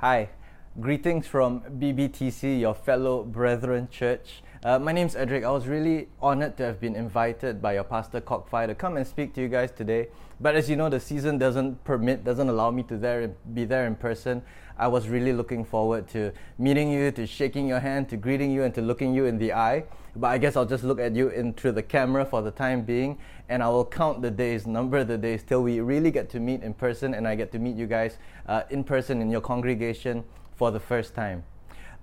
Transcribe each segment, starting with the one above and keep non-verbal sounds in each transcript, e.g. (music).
Hi, greetings from BBTC, your fellow brethren church. Uh, my name's Edric. I was really honored to have been invited by your pastor Cockfire to come and speak to you guys today. But as you know, the season doesn't permit, doesn't allow me to there be there in person. I was really looking forward to meeting you, to shaking your hand, to greeting you, and to looking you in the eye. But I guess I'll just look at you in through the camera for the time being, and I will count the days, number the days till we really get to meet in person, and I get to meet you guys uh, in person in your congregation for the first time.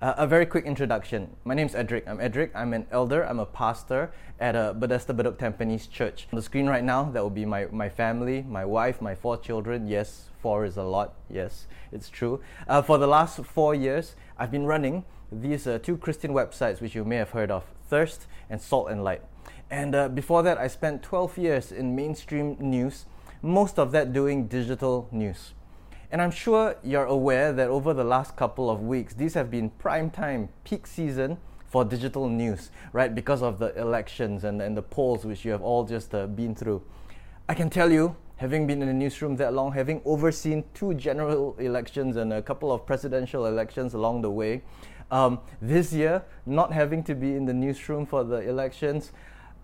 Uh, a very quick introduction. My name is Edric. I'm Edric. I'm an elder. I'm a pastor at a Bethesda Bedok Tampines church. On the screen right now, that will be my, my family, my wife, my four children. Yes, four is a lot. Yes, it's true. Uh, for the last four years, I've been running these uh, two Christian websites, which you may have heard of Thirst and Salt and Light. And uh, before that, I spent 12 years in mainstream news, most of that doing digital news. And I'm sure you're aware that over the last couple of weeks, these have been prime time, peak season for digital news, right? Because of the elections and, and the polls which you have all just uh, been through. I can tell you, having been in the newsroom that long, having overseen two general elections and a couple of presidential elections along the way, um, this year, not having to be in the newsroom for the elections,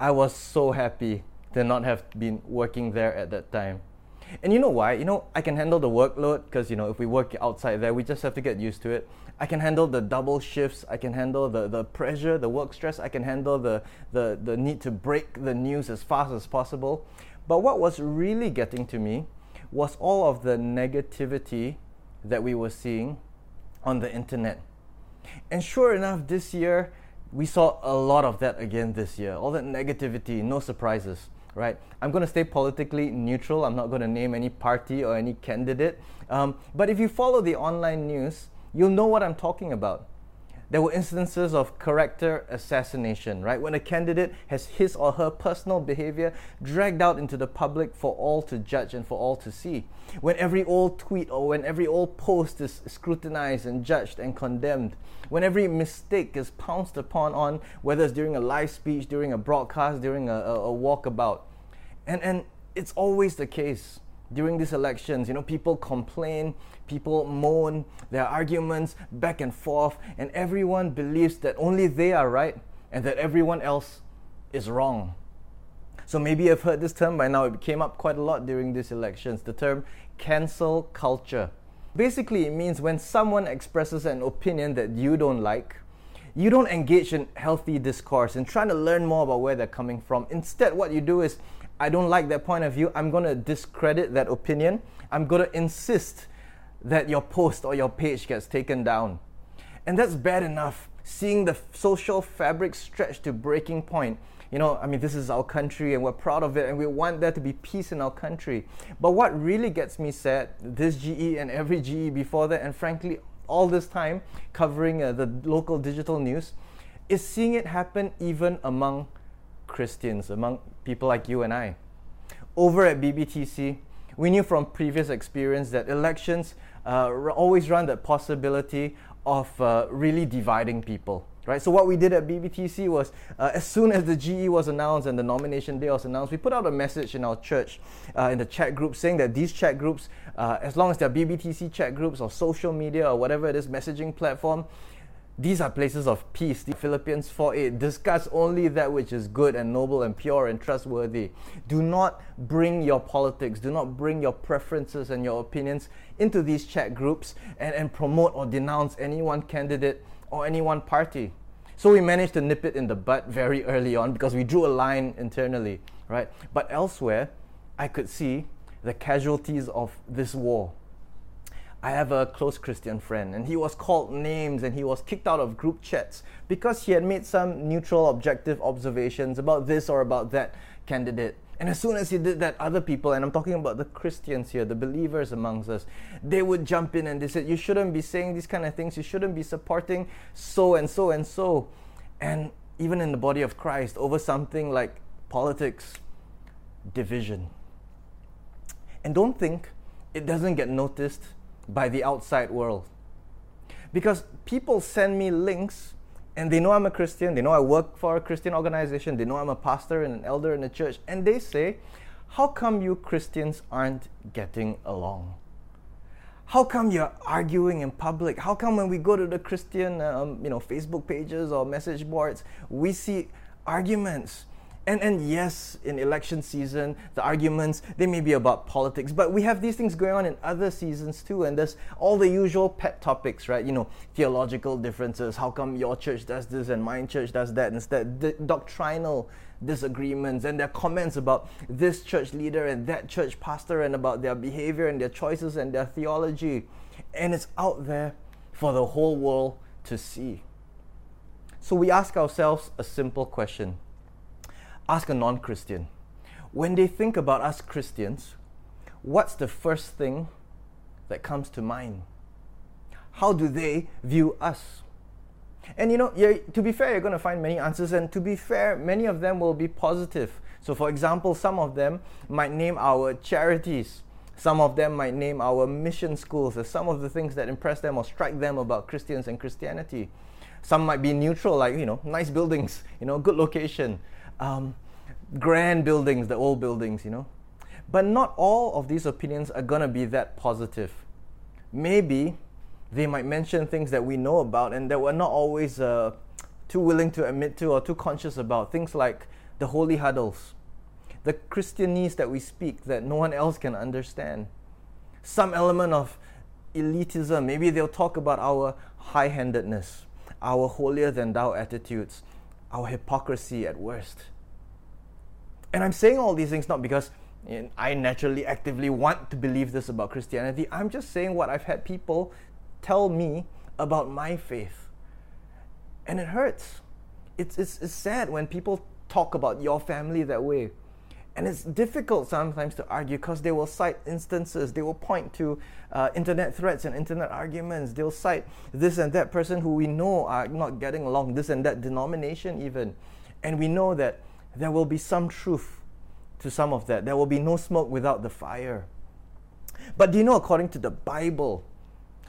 I was so happy to not have been working there at that time. And you know why? You know, I can handle the workload because, you know, if we work outside there, we just have to get used to it. I can handle the double shifts. I can handle the, the pressure, the work stress. I can handle the, the, the need to break the news as fast as possible. But what was really getting to me was all of the negativity that we were seeing on the internet. And sure enough, this year, we saw a lot of that again this year. All that negativity, no surprises right? I'm going to stay politically neutral. I'm not going to name any party or any candidate. Um, but if you follow the online news, you'll know what I'm talking about. There were instances of character assassination, right? When a candidate has his or her personal behavior dragged out into the public for all to judge and for all to see. When every old tweet or when every old post is scrutinized and judged and condemned. When every mistake is pounced upon on, whether it's during a live speech, during a broadcast, during a, a, a walkabout. And, and it's always the case during these elections. You know, people complain, people moan, there are arguments back and forth, and everyone believes that only they are right and that everyone else is wrong. So maybe you've heard this term by now. It came up quite a lot during these elections. The term cancel culture. Basically, it means when someone expresses an opinion that you don't like, you don't engage in healthy discourse and trying to learn more about where they're coming from. Instead, what you do is I don't like that point of view. I'm going to discredit that opinion. I'm going to insist that your post or your page gets taken down. And that's bad enough. Seeing the social fabric stretch to breaking point. You know, I mean, this is our country and we're proud of it and we want there to be peace in our country. But what really gets me sad, this GE and every GE before that, and frankly, all this time covering uh, the local digital news, is seeing it happen even among Christians, among people like you and I. Over at BBTC, we knew from previous experience that elections uh, always run the possibility of uh, really dividing people. Right, so what we did at BBTC was, uh, as soon as the GE was announced and the nomination day was announced, we put out a message in our church, uh, in the chat group, saying that these chat groups, uh, as long as they're BBTC chat groups or social media or whatever it is, messaging platform, these are places of peace. The Philippians 4:8 discuss only that which is good and noble and pure and trustworthy. Do not bring your politics, do not bring your preferences and your opinions into these chat groups and, and promote or denounce any one candidate or any one party. So we managed to nip it in the bud very early on because we drew a line internally, right? But elsewhere, I could see the casualties of this war I have a close Christian friend, and he was called names and he was kicked out of group chats because he had made some neutral, objective observations about this or about that candidate. And as soon as he did that, other people, and I'm talking about the Christians here, the believers amongst us, they would jump in and they said, You shouldn't be saying these kind of things. You shouldn't be supporting so and so and so. And even in the body of Christ, over something like politics, division. And don't think it doesn't get noticed by the outside world. Because people send me links and they know I'm a Christian, they know I work for a Christian organization, they know I'm a pastor and an elder in a church, and they say, How come you Christians aren't getting along? How come you're arguing in public? How come when we go to the Christian, um, you know, Facebook pages or message boards, we see arguments? And, and yes, in election season, the arguments, they may be about politics, but we have these things going on in other seasons too. And there's all the usual pet topics, right? You know, theological differences. How come your church does this and my church does that instead? The doctrinal disagreements and their comments about this church leader and that church pastor and about their behavior and their choices and their theology. And it's out there for the whole world to see. So we ask ourselves a simple question ask a non Christian. When they think about us Christians, what's the first thing that comes to mind? How do they view us? And you know, to be fair, you're going to find many answers, and to be fair, many of them will be positive. So, for example, some of them might name our charities. Some of them might name our mission schools as some of the things that impress them or strike them about Christians and Christianity. Some might be neutral, like, you know, nice buildings, you know, good location um, grand buildings, the old buildings, you know. But not all of these opinions are going to be that positive. Maybe they might mention things that we know about and that we're not always uh, too willing to admit to or too conscious about. Things like the holy huddles, the Christianese that we speak that no one else can understand, some element of elitism. Maybe they'll talk about our high handedness, our holier than thou attitudes, our hypocrisy at worst. And I'm saying all these things not because I naturally actively want to believe this about Christianity. I'm just saying what I've had people tell me about my faith. And it hurts. It's, it's, it's sad when people talk about your family that way. And it's difficult sometimes to argue because they will cite instances, they will point to uh, internet threats and internet arguments. They'll cite this and that person who we know are not getting along, this and that denomination, even. And we know that there will be some truth to some of that. There will be no smoke without the fire. But do you know, according to the Bible,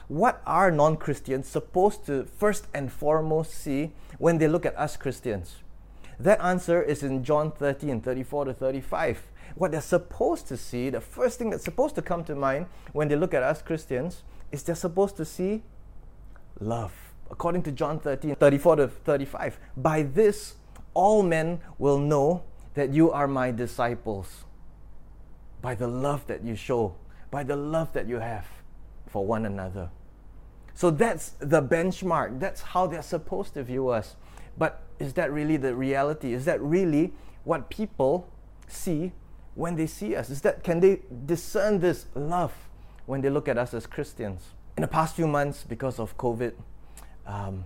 what are non Christians supposed to first and foremost see when they look at us Christians? That answer is in John 13, 34 to 35. What they're supposed to see, the first thing that's supposed to come to mind when they look at us Christians, is they're supposed to see love. According to John 13, 34 to 35. By this, all men will know that you are my disciples. By the love that you show, by the love that you have for one another. So that's the benchmark. That's how they're supposed to view us. But is that really the reality? Is that really what people see when they see us? Is that can they discern this love when they look at us as Christians? In the past few months, because of COVID, um,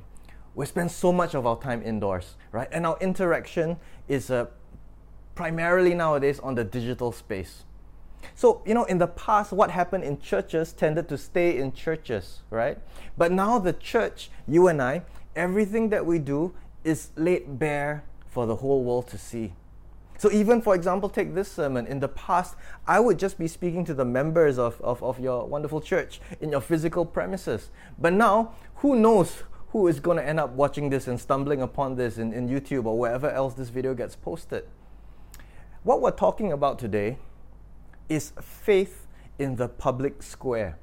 we spend so much of our time indoors, right? And our interaction is uh, primarily nowadays on the digital space. So, you know, in the past, what happened in churches tended to stay in churches, right? But now, the church, you and I, everything that we do is laid bare for the whole world to see. So, even for example, take this sermon. In the past, I would just be speaking to the members of, of, of your wonderful church in your physical premises. But now, who knows who is going to end up watching this and stumbling upon this in, in YouTube or wherever else this video gets posted? What we're talking about today is faith in the public square,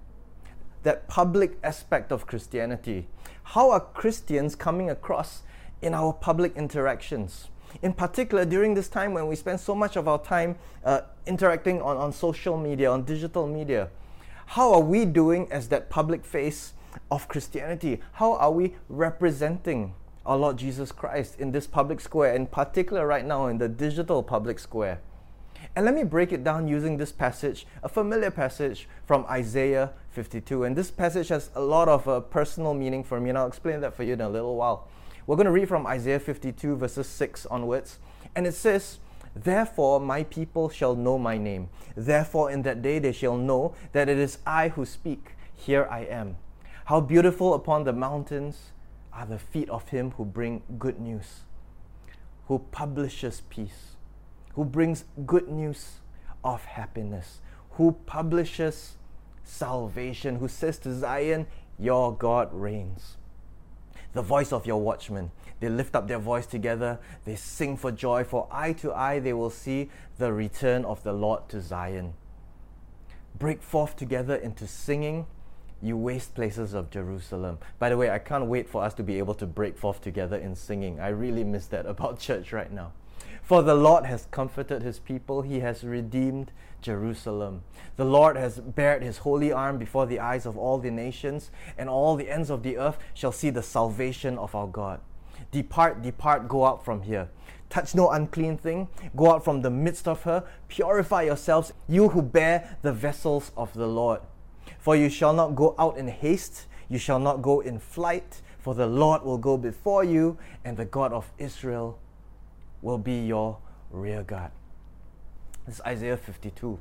that public aspect of Christianity. How are Christians coming across in our public interactions. In particular, during this time when we spend so much of our time uh, interacting on, on social media, on digital media, how are we doing as that public face of Christianity? How are we representing our Lord Jesus Christ in this public square, in particular, right now in the digital public square? And let me break it down using this passage, a familiar passage from Isaiah 52. And this passage has a lot of uh, personal meaning for me, and I'll explain that for you in a little while. We're going to read from Isaiah 52, verses 6 onwards. And it says, Therefore my people shall know my name. Therefore in that day they shall know that it is I who speak. Here I am. How beautiful upon the mountains are the feet of him who bring good news, who publishes peace, who brings good news of happiness, who publishes salvation, who says to Zion, Your God reigns the voice of your watchmen. They lift up their voice together, they sing for joy, for eye to eye they will see the return of the Lord to Zion. Break forth together into singing, you waste places of Jerusalem. By the way, I can't wait for us to be able to break forth together in singing. I really miss that (laughs) about church right now. For the Lord has comforted his people, he has redeemed Jerusalem. The Lord has bared his holy arm before the eyes of all the nations, and all the ends of the earth shall see the salvation of our God. Depart, depart, go out from here. Touch no unclean thing. Go out from the midst of her. Purify yourselves, you who bear the vessels of the Lord. For you shall not go out in haste, you shall not go in flight, for the Lord will go before you, and the God of Israel will be your rear guard. This is Isaiah 52,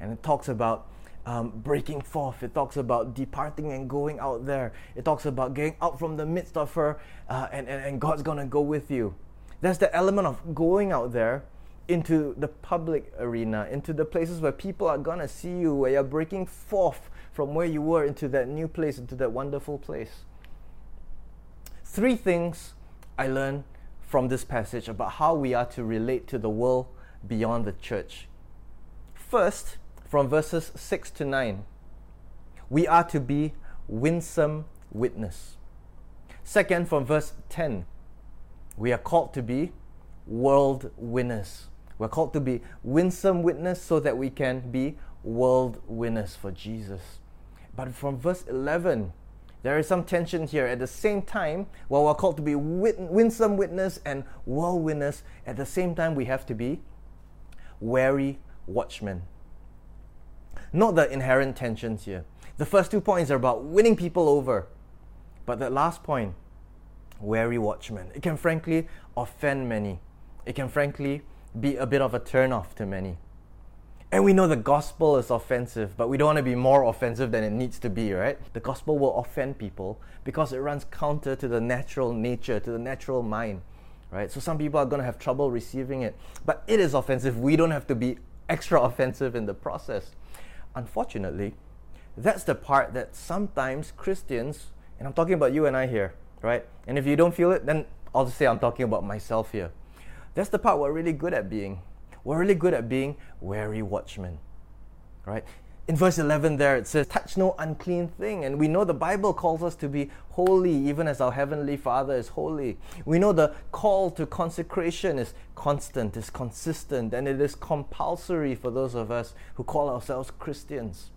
and it talks about um, breaking forth. It talks about departing and going out there. It talks about getting out from the midst of her, uh, and, and, and God's to go with you. There's the element of going out there into the public arena, into the places where people are to see you, where you're breaking forth from where you were into that new place, into that wonderful place. Three things I learned from this passage about how we are to relate to the world beyond the church. First, from verses 6 to 9, we are to be winsome witness. Second, from verse 10, we are called to be world winners. We're called to be winsome witness so that we can be world winners for Jesus. But from verse 11, there is some tension here. At the same time, while we're called to be winsome witness and world winners, at the same time, we have to be wary watchmen. Not the inherent tensions here. The first two points are about winning people over. But that last point, wary watchmen, it can frankly offend many. It can frankly be a bit of a turnoff to many. And we know the gospel is offensive, but we don't want to be more offensive than it needs to be, right? The gospel will offend people because it runs counter to the natural nature, to the natural mind, right? So some people are going to have trouble receiving it. But it is offensive. We don't have to be extra offensive in the process. Unfortunately, that's the part that sometimes Christians, and I'm talking about you and I here, right? And if you don't feel it, then I'll just say I'm talking about myself here. That's the part we're really good at being. We're really good at being wary watchmen, right? In verse 11, there it says, Touch no unclean thing. And we know the Bible calls us to be holy, even as our Heavenly Father is holy. We know the call to consecration is constant, is consistent, and it is compulsory for those of us who call ourselves Christians,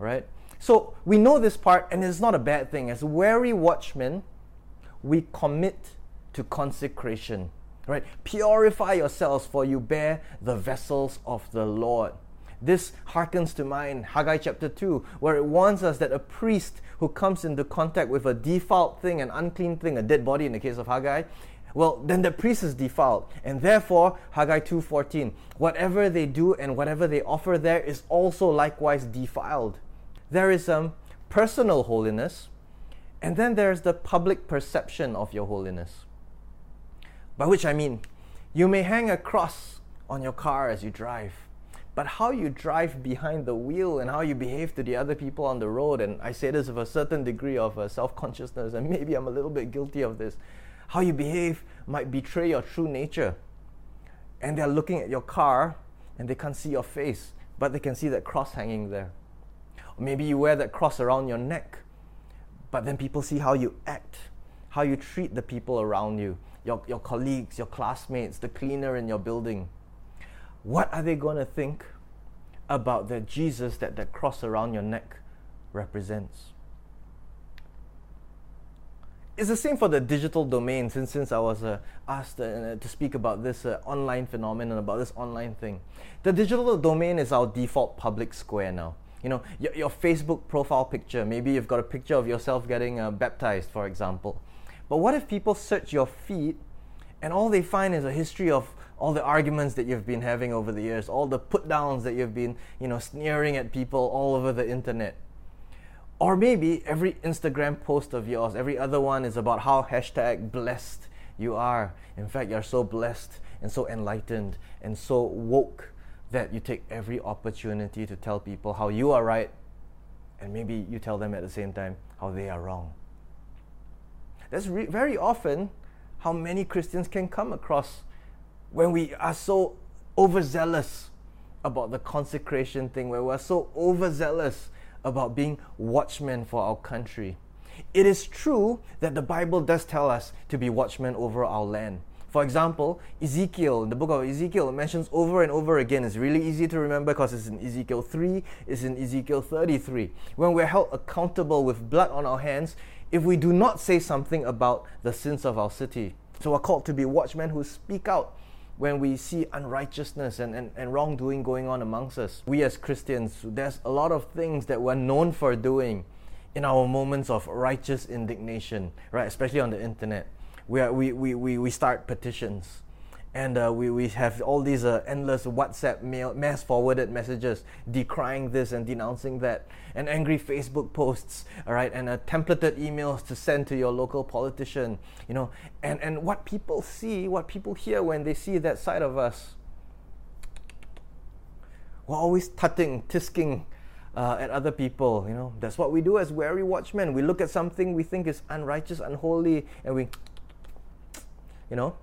right? So we know this part, and it's not a bad thing. As wary watchmen, we commit to consecration, right? Purify yourselves, for you bear the vessels of the Lord. This harkens to mind Haggai chapter 2, where it warns us that a priest who comes into contact with a defiled thing, an unclean thing, a dead body in the case of Haggai, well, then the priest is defiled. And therefore, Haggai 2:14, whatever they do and whatever they offer there is also likewise defiled. There is um, personal holiness, and then there's the public perception of your holiness. By which I mean, you may hang a cross on your car as you drive but how you drive behind the wheel and how you behave to the other people on the road. And I say this with a certain degree of uh, self consciousness, and maybe I'm a little bit guilty of this. How you behave might betray your true nature. And they're looking at your car and they can't see your face, but they can see that cross hanging there. Or maybe you wear that cross around your neck, but then people see how you act, how you treat the people around you, your, your colleagues, your classmates, the cleaner in your building what are they going to think about the Jesus that that cross around your neck represents? It's the same for the digital domain. Since since I was uh, asked uh, to speak about this uh, online phenomenon, about this online thing, the digital domain is our default public square now. You know, your, your Facebook profile picture. Maybe you've got a picture of yourself getting uh, baptized, for example. But what if people search your feed, and all they find is a history of all the arguments that you've been having over the years, all the put downs that you've been, you know, sneering at people all over the internet. Or maybe every Instagram post of yours, every other one is about how hashtag blessed you are. In fact, you're so blessed and so enlightened and so woke that you take every opportunity to tell people how you are right and maybe you tell them at the same time how they are wrong. That's re- very often how many Christians can come across when we are so overzealous about the consecration thing, where we're so overzealous about being watchmen for our country. It is true that the Bible does tell us to be watchmen over our land. For example, Ezekiel, the book of Ezekiel, mentions over and over again. It's really easy to remember because it's in Ezekiel 3, it's in Ezekiel 33. When we're held accountable with blood on our hands, if we do not say something about the sins of our city. So we're called to be watchmen who speak out when we see unrighteousness and, and, and wrongdoing going on amongst us. We as Christians, there's a lot of things that we're known for doing in our moments of righteous indignation, right? Especially on the internet. We, are, we, we, we, we start petitions and uh, we, we have all these uh, endless WhatsApp mail, mass forwarded messages decrying this and denouncing that, and angry Facebook posts, all right, and uh, templated emails to send to your local politician, you know, and, and what people see, what people hear when they see that side of us. We're always tutting, tisking uh, at other people, you know. That's what we do as wary watchmen. We look at something we think is unrighteous, unholy, and we, you know,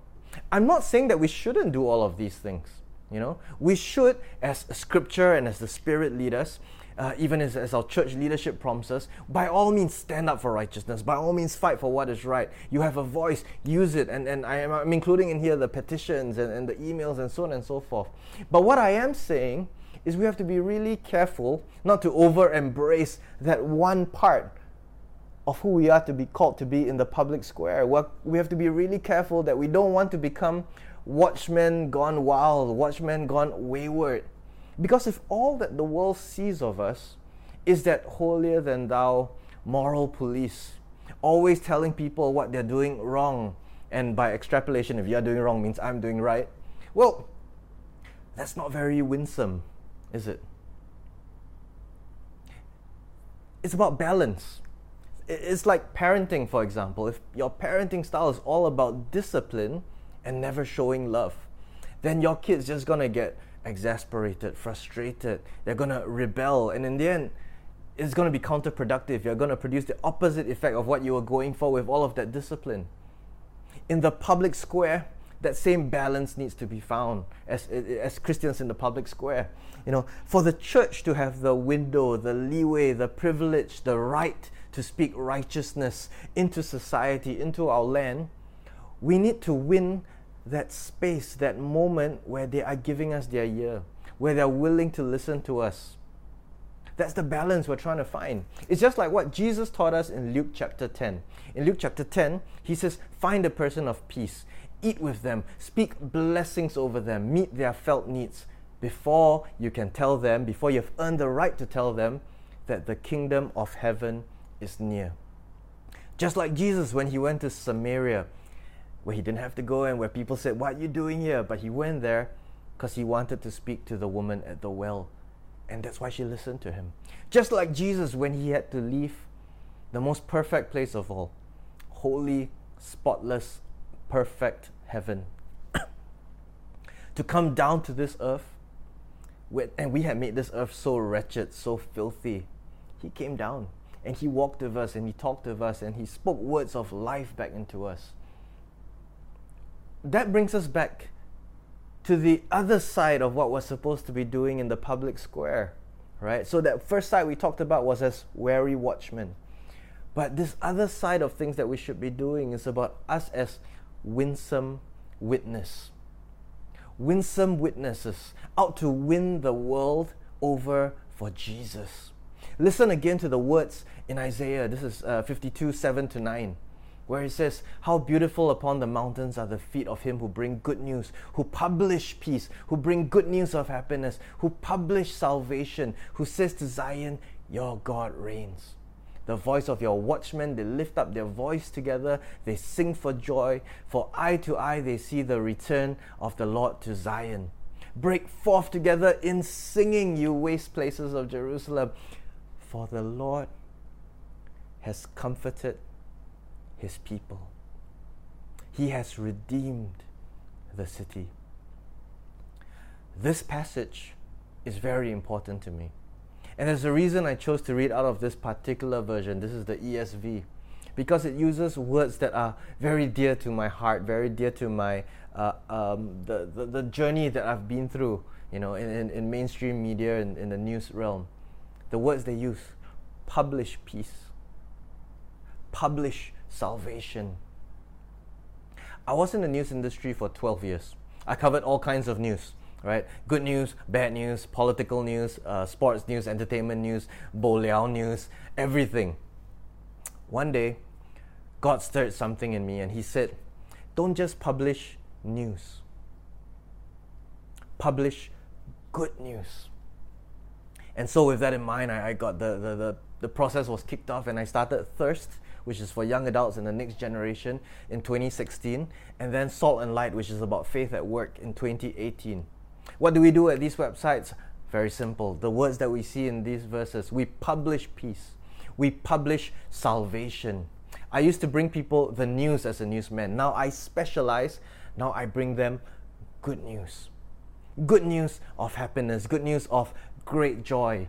I'm not saying that we shouldn't do all of these things. You know, we should, as Scripture and as the Spirit lead us, uh, even as, as our church leadership prompts us, by all means stand up for righteousness. By all means fight for what is right. You have a voice, use it. And, and I am, I'm including in here the petitions and, and the emails and so on and so forth. But what I am saying is we have to be really careful not to over embrace that one part of who we are to be called to be in the public square. We have to be really careful that we don't want to become watchmen gone wild, watchmen gone wayward. Because if all that the world sees of us is that holier than thou moral police, always telling people what they're doing wrong, and by extrapolation, if you're doing wrong means I'm doing right, well, that's not very winsome, is it? It's about balance it's like parenting, for example. If your parenting style is all about discipline and never showing love, then your kid's just gonna get exasperated, frustrated. They're gonna rebel, and in the end, it's gonna be counterproductive. You're gonna produce the opposite effect of what you were going for with all of that discipline. In the public square, that same balance needs to be found as, as Christians in the public square. You know, for the church to have the window, the leeway, the privilege, the right to speak righteousness into society, into our land, we need to win that space, that moment where they are giving us their ear, where they're willing to listen to us. That's the balance we're trying to find. It's just like what Jesus taught us in Luke chapter 10. In Luke chapter 10, he says, Find a person of peace, eat with them, speak blessings over them, meet their felt needs before you can tell them, before you've earned the right to tell them that the kingdom of heaven is near. Just like Jesus when he went to Samaria, where he didn't have to go and where people said, What are you doing here? But he went there because he wanted to speak to the woman at the well. And that's why she listened to him. Just like Jesus when he had to leave the most perfect place of all holy, spotless, perfect heaven to come down to this earth. And we had made this earth so wretched, so filthy. He came down and He walked with us and He talked with us and He spoke words of life back into us. That brings us back to the other side of what we're supposed to be doing in the public square, right? So, that first side we talked about was as wary watchmen. But this other side of things that we should be doing is about us as winsome witness. Winsome witnesses out to win the world over for Jesus. Listen again to the words in Isaiah. This is uh, 52, 7 to 9, where he says, How beautiful upon the mountains are the feet of him who bring good news, who publish peace, who bring good news of happiness, who publish salvation, who says to Zion, Your God reigns. The voice of your watchmen, they lift up their voice together, they sing for joy, for eye to eye they see the return of the Lord to Zion. Break forth together in singing, you waste places of Jerusalem. For the Lord has comforted his people, he has redeemed the city. This passage is very important to me. And there's a reason I chose to read out of this particular version. This is the ESV. Because it uses words that are very dear to my heart, very dear to my uh, um, the, the, the journey that I've been through, you know, in, in, in mainstream media and in the news realm the words they use publish peace, publish salvation. I was in the news industry for 12 years. I covered all kinds of news, right? Good news, bad news, political news, uh, sports news, entertainment news, boliao news, everything. One day, God stirred something in me and He said, Don't just publish news, publish good news. And so, with that in mind, I, I got the, the, the, the process was kicked off and I started Thirst, which is for young adults and the next generation in 2016, and then Salt and Light, which is about faith at work in 2018. What do we do at these websites? Very simple. The words that we see in these verses we publish peace, we publish salvation. I used to bring people the news as a newsman. Now I specialize, now I bring them good news. Good news of happiness, good news of great joy.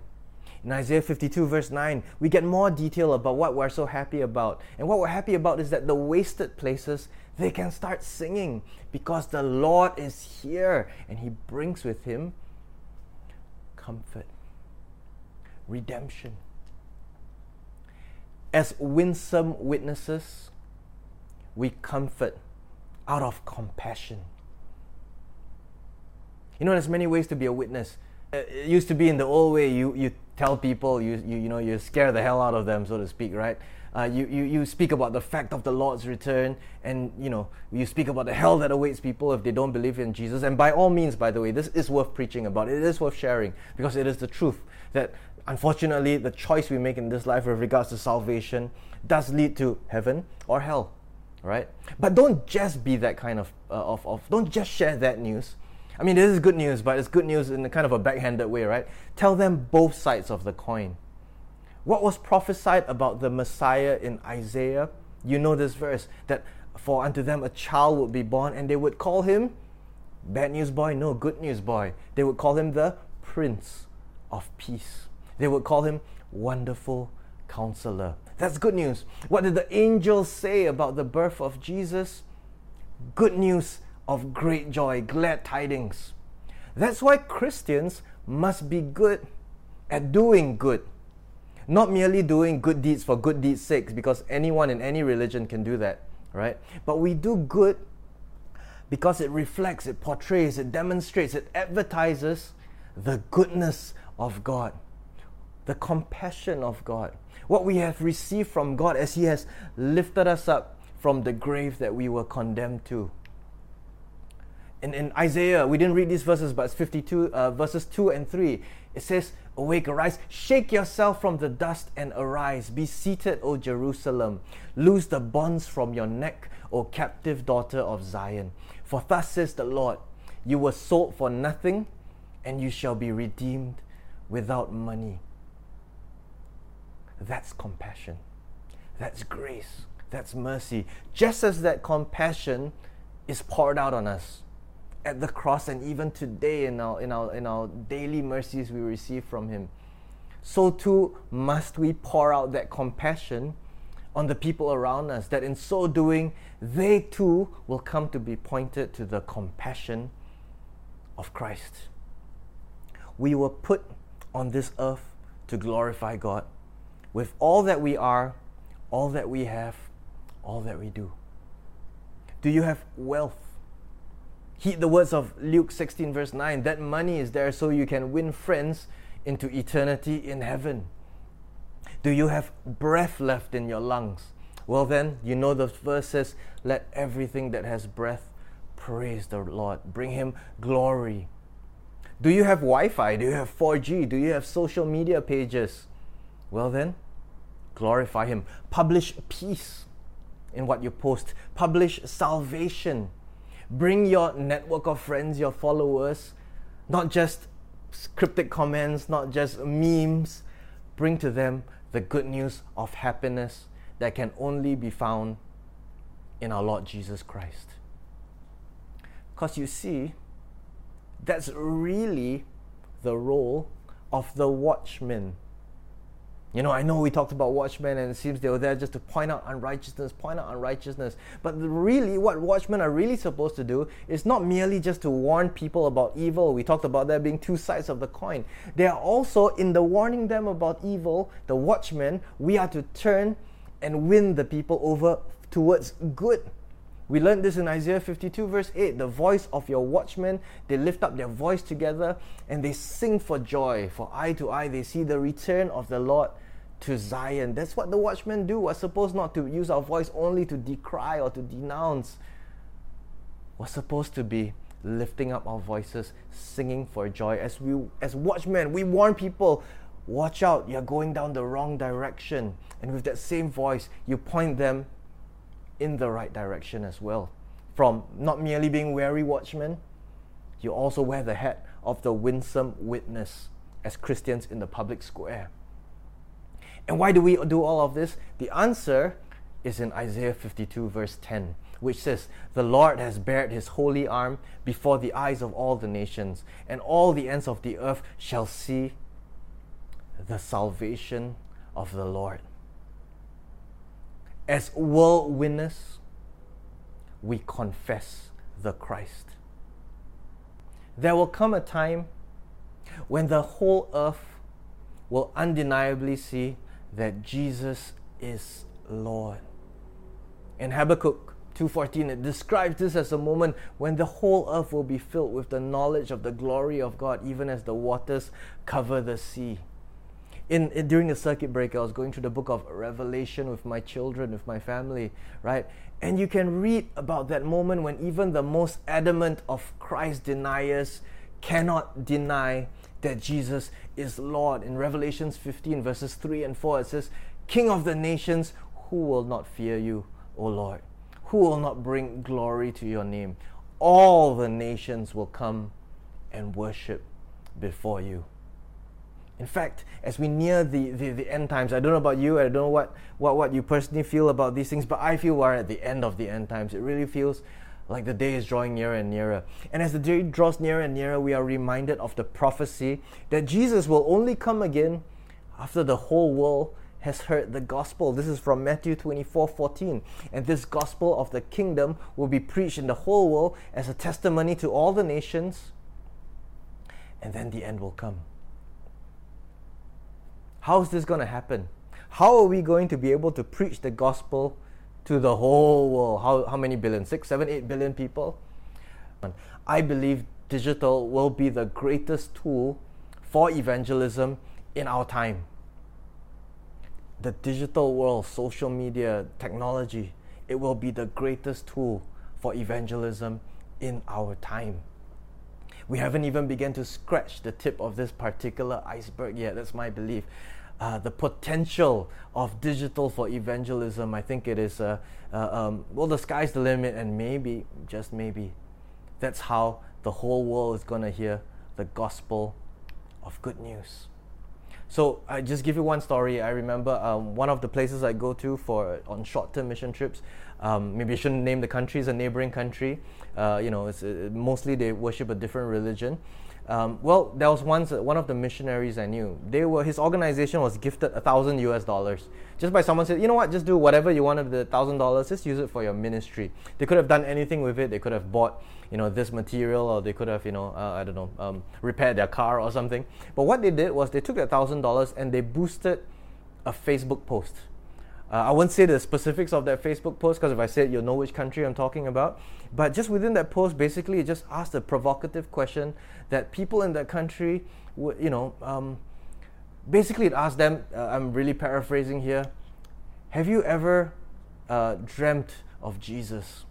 In Isaiah 52, verse 9, we get more detail about what we're so happy about. And what we're happy about is that the wasted places, they can start singing because the Lord is here and He brings with Him comfort, redemption. As winsome witnesses, we comfort out of compassion. You know, there's many ways to be a witness. Uh, it used to be in the old way, you, you tell people, you, you, you know, you scare the hell out of them, so to speak, right? Uh, you, you, you speak about the fact of the Lord's return, and you know, you speak about the hell that awaits people if they don't believe in Jesus. And by all means, by the way, this is worth preaching about. It is worth sharing because it is the truth that unfortunately the choice we make in this life with regards to salvation does lead to heaven or hell, right? But don't just be that kind of, uh, of, of don't just share that news I mean, this is good news, but it's good news in a kind of a backhanded way, right? Tell them both sides of the coin. What was prophesied about the Messiah in Isaiah? You know this verse that for unto them a child would be born, and they would call him bad news boy, no, good news boy. They would call him the Prince of Peace. They would call him Wonderful Counselor. That's good news. What did the angels say about the birth of Jesus? Good news of great joy, glad tidings. That's why Christians must be good at doing good. Not merely doing good deeds for good deeds' sake, because anyone in any religion can do that, right? But we do good because it reflects, it portrays, it demonstrates, it advertises the goodness of God, the compassion of God, what we have received from God as He has lifted us up from the grave that we were condemned to in, in Isaiah, we didn't read these verses, but it's 52, uh, verses 2 and 3. It says, Awake, arise, shake yourself from the dust and arise. Be seated, O Jerusalem. Loose the bonds from your neck, O captive daughter of Zion. For thus says the Lord, You were sold for nothing, and you shall be redeemed without money. That's compassion. That's grace. That's mercy. Just as that compassion is poured out on us at the cross and even today in our, in our, in our daily mercies we receive from Him, so too must we pour out that compassion on the people around us, that in so doing, they too will come to be pointed to the compassion of Christ. We were put on this earth to glorify God with all that we are, all that we have, all that we do. Do you have wealth? Heed the words of Luke 16, verse 9 that money is there so you can win friends into eternity in heaven. Do you have breath left in your lungs? Well, then, you know the verse says, Let everything that has breath praise the Lord, bring Him glory. Do you have Wi Fi? Do you have 4G? Do you have social media pages? Well, then, glorify Him. Publish peace in what you post, publish salvation Bring your network of friends, your followers, not just cryptic comments, not just memes. Bring to them the good news of happiness that can only be found in our Lord Jesus Christ. Because you see, that's really the role of the watchman. You know, I know we talked about watchmen and it seems they were there just to point out unrighteousness, point out unrighteousness. But really, what watchmen are really supposed to do is not merely just to warn people about evil. We talked about there being two sides of the coin. They are also, in the warning them about evil, the watchmen, we are to turn and win the people over towards good. We learned this in Isaiah 52, verse 8. The voice of your watchmen, they lift up their voice together and they sing for joy. For eye to eye, they see the return of the Lord to Zion. That's what the watchmen do. We're supposed not to use our voice only to decry or to denounce. We're supposed to be lifting up our voices, singing for joy. As we as watchmen, we warn people, watch out, you're going down the wrong direction. And with that same voice, you point them in the right direction as well. From not merely being wary watchmen, you also wear the hat of the winsome witness as Christians in the public square. And why do we do all of this? The answer is in Isaiah 52, verse 10, which says, The Lord has bared his holy arm before the eyes of all the nations, and all the ends of the earth shall see the salvation of the Lord as world winners, we confess the Christ. There will come a time when the whole earth will undeniably see that Jesus is Lord. In Habakkuk 2:14 it describes this as a moment when the whole earth will be filled with the knowledge of the glory of God even as the waters cover the sea in, in, during the circuit breaker, I was going through the book of Revelation with my children, with my family, right? And you can read about that moment when even the most adamant of Christ deniers cannot deny that Jesus is Lord. In Revelations 15, verses 3 and 4, it says, King of the nations, who will not fear you, O Lord? Who will not bring glory to your name? All the nations will come and worship before you. In fact, as we near the, the, the, end times, I don't know about you, I don't know what, what, what you personally feel about these things, but I feel we're at the end of the end times. It really feels like the day is drawing nearer and nearer. And as the day draws nearer and nearer, we are reminded of the prophecy that Jesus will only come again after the whole world has heard the gospel. This is from Matthew 24 14. And this gospel of the kingdom will be preached in the whole world as a testimony to all the nations, and then the end will come. How is this going to happen? How are we going to be able to preach the gospel to the whole world? How, how many billion? Six, seven, eight billion people? I believe digital will be the greatest tool for evangelism in our time. The digital world, social media, technology, it will be the greatest tool for evangelism in our time. We haven't even begun to scratch the tip of this particular iceberg yet. That's my belief. Uh, the potential of digital for evangelism, I think it is, uh, uh, um, well, the sky's the limit, and maybe, just maybe, that's how the whole world is going to hear the gospel of good news. So I just give you one story. I remember um, one of the places I go to for on short-term mission trips. Um, maybe I shouldn't name the country; it's a neighboring country. Uh, you know, it's uh, mostly they worship a different religion. Um, well, there was once uh, one of the missionaries I knew. They were his organization was gifted a thousand U.S. dollars just by someone said, you know what, just do whatever you want with the thousand dollars. Just use it for your ministry. They could have done anything with it. They could have bought, you know, this material, or they could have, you know, uh, I don't know, um, repaired their car or something. But what they did was they took that thousand dollars and they boosted a Facebook post. Uh, I won't say the specifics of that Facebook post because if I say it, you'll know which country I'm talking about. But just within that post, basically, it just asked a provocative question that people in that country would, you know, um, basically it asked them, uh, I'm really paraphrasing here, have you ever uh, dreamt of Jesus?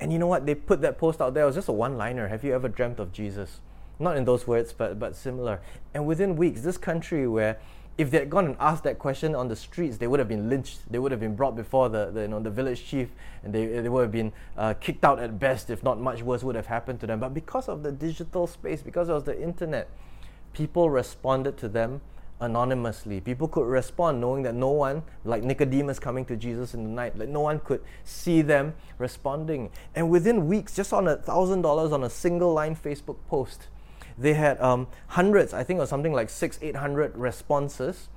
And you know what? They put that post out there. It was just a one liner. Have you ever dreamt of Jesus? Not in those words, but, but similar. And within weeks, this country where if they had gone and asked that question on the streets, they would have been lynched. They would have been brought before the, the you know, the village chief, and they, they would have been uh, kicked out at best, if not much worse would have happened to them. But because of the digital space, because of the internet, people responded to them anonymously. People could respond knowing that no one, like Nicodemus coming to Jesus in the night, like no one could see them responding. And within weeks, just on a thousand dollars on a single line Facebook post, they had um, hundreds, I think, or something like six, eight hundred responses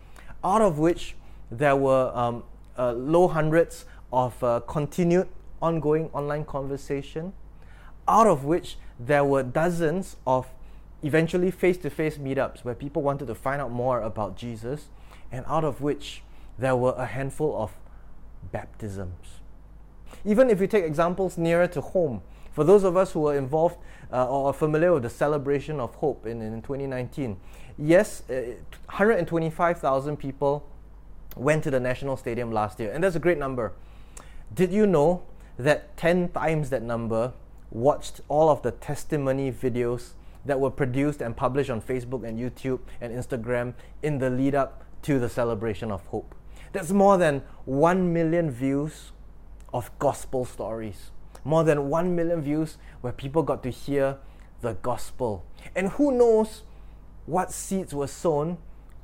out of which there were um, uh, low hundreds of uh, continued ongoing online conversation, out of which there were dozens of eventually face to face meetups where people wanted to find out more about Jesus, and out of which there were a handful of baptisms. Even if you take examples nearer to home, for those of us who were involved uh, or are familiar with the celebration of hope in, in 2019, yes, uh, 125,000 people went to the National Stadium last year, and that's a great number. Did you know that 10 times that number watched all of the testimony videos that were produced and published on Facebook and YouTube and Instagram in the lead up to the celebration of hope? That's more than 1 million views of gospel stories. More than 1 million views where people got to hear the gospel. And who knows what seeds were sown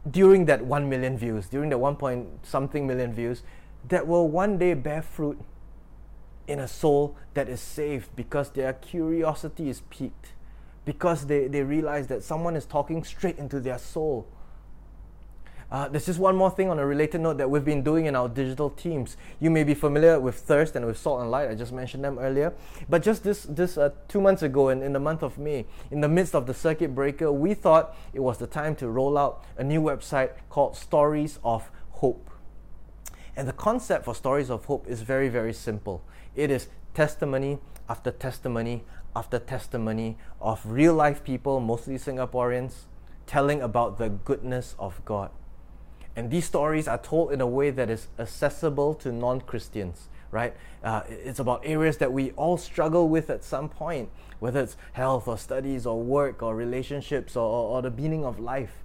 during that 1 million views, during the 1 point something million views, that will one day bear fruit in a soul that is saved because their curiosity is piqued, because they, they realize that someone is talking straight into their soul. Uh, there's just one more thing on a related note that we've been doing in our digital teams. You may be familiar with Thirst and with Salt and Light. I just mentioned them earlier. But just this, this uh, two months ago, in, in the month of May, in the midst of the circuit breaker, we thought it was the time to roll out a new website called Stories of Hope. And the concept for Stories of Hope is very, very simple. It is testimony after testimony after testimony of real life people, mostly Singaporeans, telling about the goodness of God. And these stories are told in a way that is accessible to non Christians, right? Uh, it's about areas that we all struggle with at some point, whether it's health or studies or work or relationships or, or, or the meaning of life.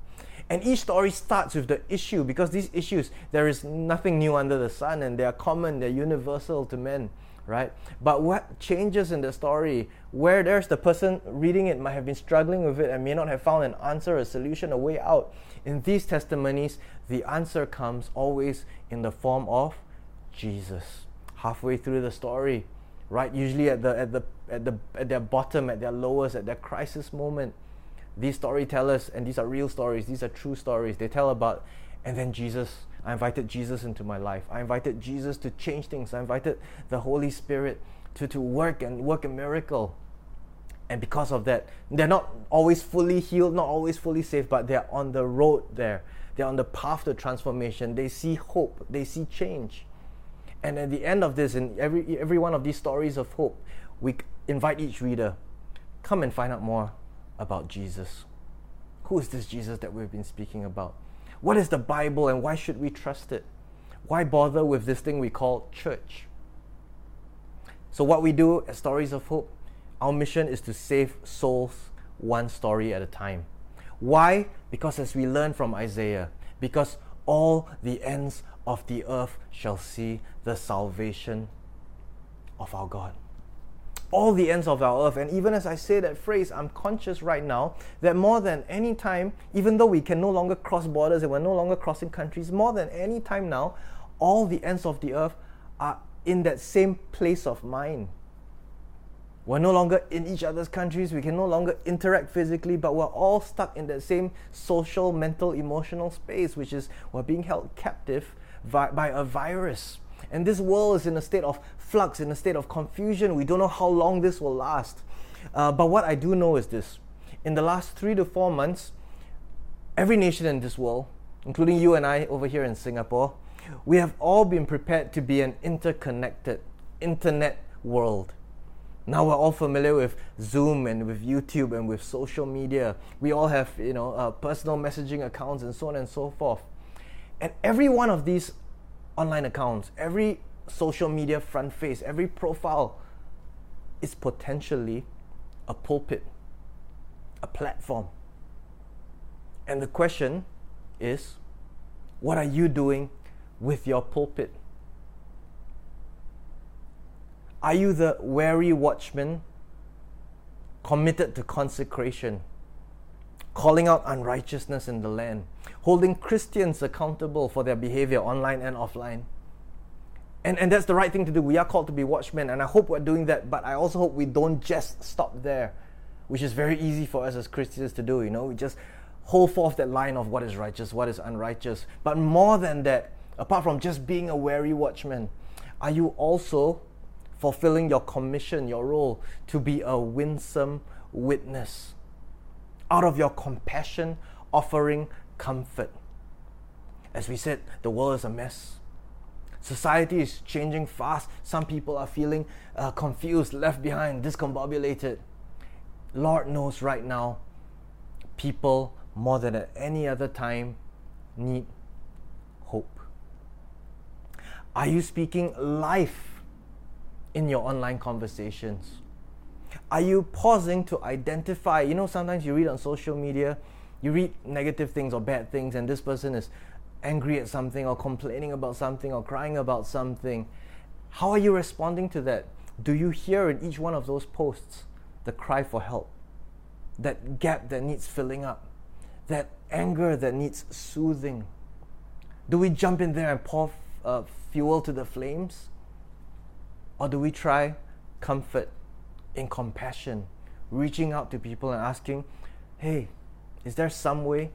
And each story starts with the issue because these issues, there is nothing new under the sun and they are common, they're universal to men, right? But what changes in the story, where there's the person reading it might have been struggling with it and may not have found an answer, a solution, a way out, in these testimonies, the answer comes always in the form of Jesus. Halfway through the story, right? Usually at the at the at the at their bottom, at their lowest, at their crisis moment. These storytellers, and these are real stories, these are true stories. They tell about, and then Jesus, I invited Jesus into my life. I invited Jesus to change things. I invited the Holy Spirit to, to work and work a miracle. And because of that, they're not always fully healed, not always fully safe, but they're on the road there. They're on the path to transformation. They see hope, they see change. And at the end of this, in every, every one of these stories of hope, we invite each reader come and find out more about Jesus. Who is this Jesus that we've been speaking about? What is the Bible and why should we trust it? Why bother with this thing we call church? So, what we do as Stories of Hope our mission is to save souls one story at a time. Why? Because as we learn from Isaiah, because all the ends of the earth shall see the salvation of our God. All the ends of our earth. And even as I say that phrase, I'm conscious right now that more than any time, even though we can no longer cross borders and we're no longer crossing countries, more than any time now, all the ends of the earth are in that same place of mind. We're no longer in each other's countries. We can no longer interact physically, but we're all stuck in that same social, mental, emotional space, which is we're being held captive by, by a virus. And this world is in a state of flux, in a state of confusion. We don't know how long this will last. Uh, but what I do know is this in the last three to four months, every nation in this world, including you and I over here in Singapore, we have all been prepared to be an interconnected internet world. Now we're all familiar with Zoom and with YouTube and with social media. We all have, you know, uh, personal messaging accounts and so on and so forth. And every one of these online accounts, every social media front face, every profile is potentially a pulpit, a platform. And the question is, what are you doing with your pulpit? Are you the wary watchman, committed to consecration, calling out unrighteousness in the land, holding Christians accountable for their behavior online and offline? And, and that's the right thing to do. We are called to be watchmen, and I hope we're doing that, but I also hope we don't just stop there, which is very easy for us as Christians to do. You know, we just hold forth that line of what is righteous, what is unrighteous. But more than that, apart from just being a wary watchman, are you also fulfilling your commission, your role to be a winsome witness? Out of your compassion, offering comfort. As we said, the world is a mess. Society is changing fast. Some people are feeling uh, confused, left behind, discombobulated. Lord knows right now, people more than at any other time need hope. Are you speaking life in your online conversations? Are you pausing to identify? You know, sometimes you read on social media, you read negative things or bad things, and this person is angry at something or complaining about something or crying about something. How are you responding to that? Do you hear in each one of those posts the cry for help? That gap that needs filling up? That anger that needs soothing? Do we jump in there and pour uh, fuel to the flames? Or do we try comfort in compassion, reaching out to people and asking, hey, is there some way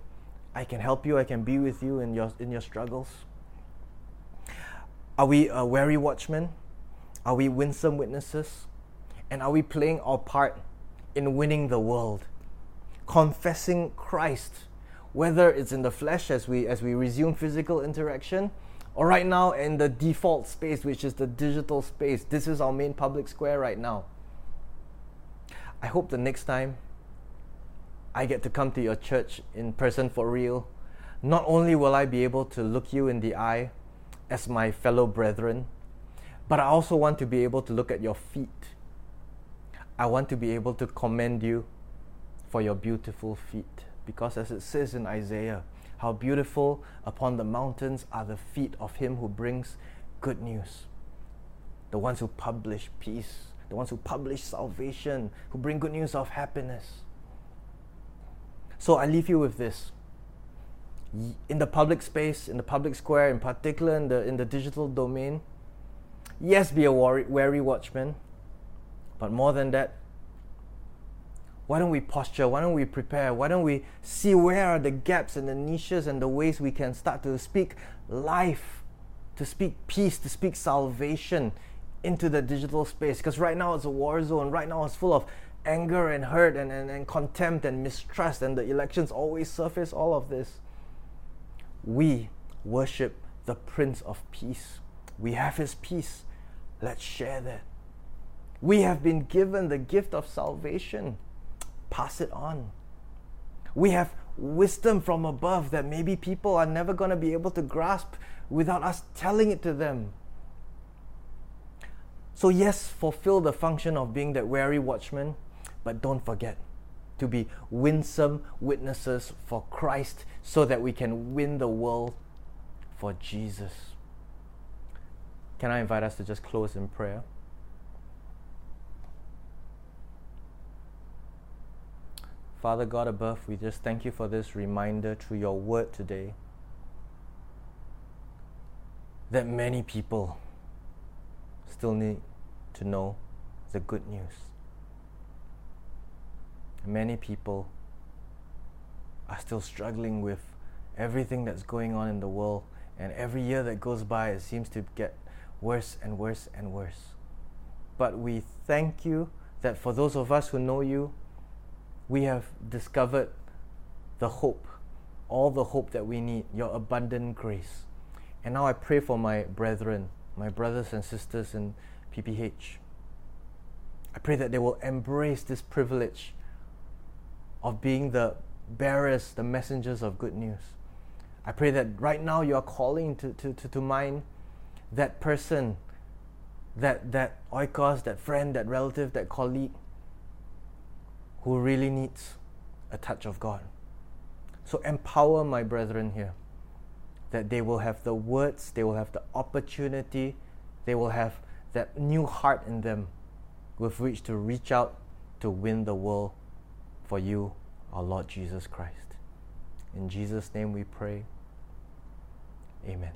I can help you, I can be with you in your, in your struggles? Are we a wary watchmen? Are we winsome witnesses? And are we playing our part in winning the world? Confessing Christ, whether it's in the flesh as we as we resume physical interaction, or right now in the default space, which is the digital space. This is our main public square right now. I hope the next time I get to come to your church in person for real, not only will I be able to look you in the eye as my fellow brethren, but I also want to be able to look at your feet. I want to be able to commend you for your beautiful feet. Because as it says in Isaiah, how beautiful upon the mountains are the feet of him who brings good news, the ones who publish peace the ones who publish salvation, who bring good news of happiness. So I leave you with this. In the public space, in the public square, in particular in the, in the digital domain, yes, be a wary watchman, but more than that, why don't we posture? Why don't we prepare? Why don't we see where are the gaps and the niches and the ways we can start to speak life, to speak peace, to speak salvation into the digital space because right now it's a war zone. Right now it's full of anger and hurt and, and, and contempt and mistrust, and the elections always surface all of this. We worship the Prince of Peace. We have His peace. Let's share that. We have been given the gift of salvation. Pass it on. We have wisdom from above that maybe people are never going to be able to grasp without us telling it to them. So, yes, fulfill the function of being that wary watchman, but don't forget to be winsome witnesses for Christ so that we can win the world for Jesus. Can I invite us to just close in prayer? Father God above, we just thank you for this reminder through your word today that many people still need to know the good news. Many people are still struggling with everything that's going on in the world, and every year that goes by, it seems to get worse and worse and worse. But we thank you that for those of us who know you, we have discovered the hope, all the hope that we need, your abundant grace. And now I pray for my brethren, my brothers and sisters in PPH. I pray that they will embrace this privilege of being the bearers, the messengers of good news. I pray that right now you are calling to, to, to, to mind that person, that, that oikos, that friend, that relative, that colleague who really needs a touch of God. So empower my brethren here that they will have the words, they will have the opportunity, they will have that new heart in them with which to reach out to win the world for you, our Lord Jesus Christ. In Jesus' name we pray. Amen.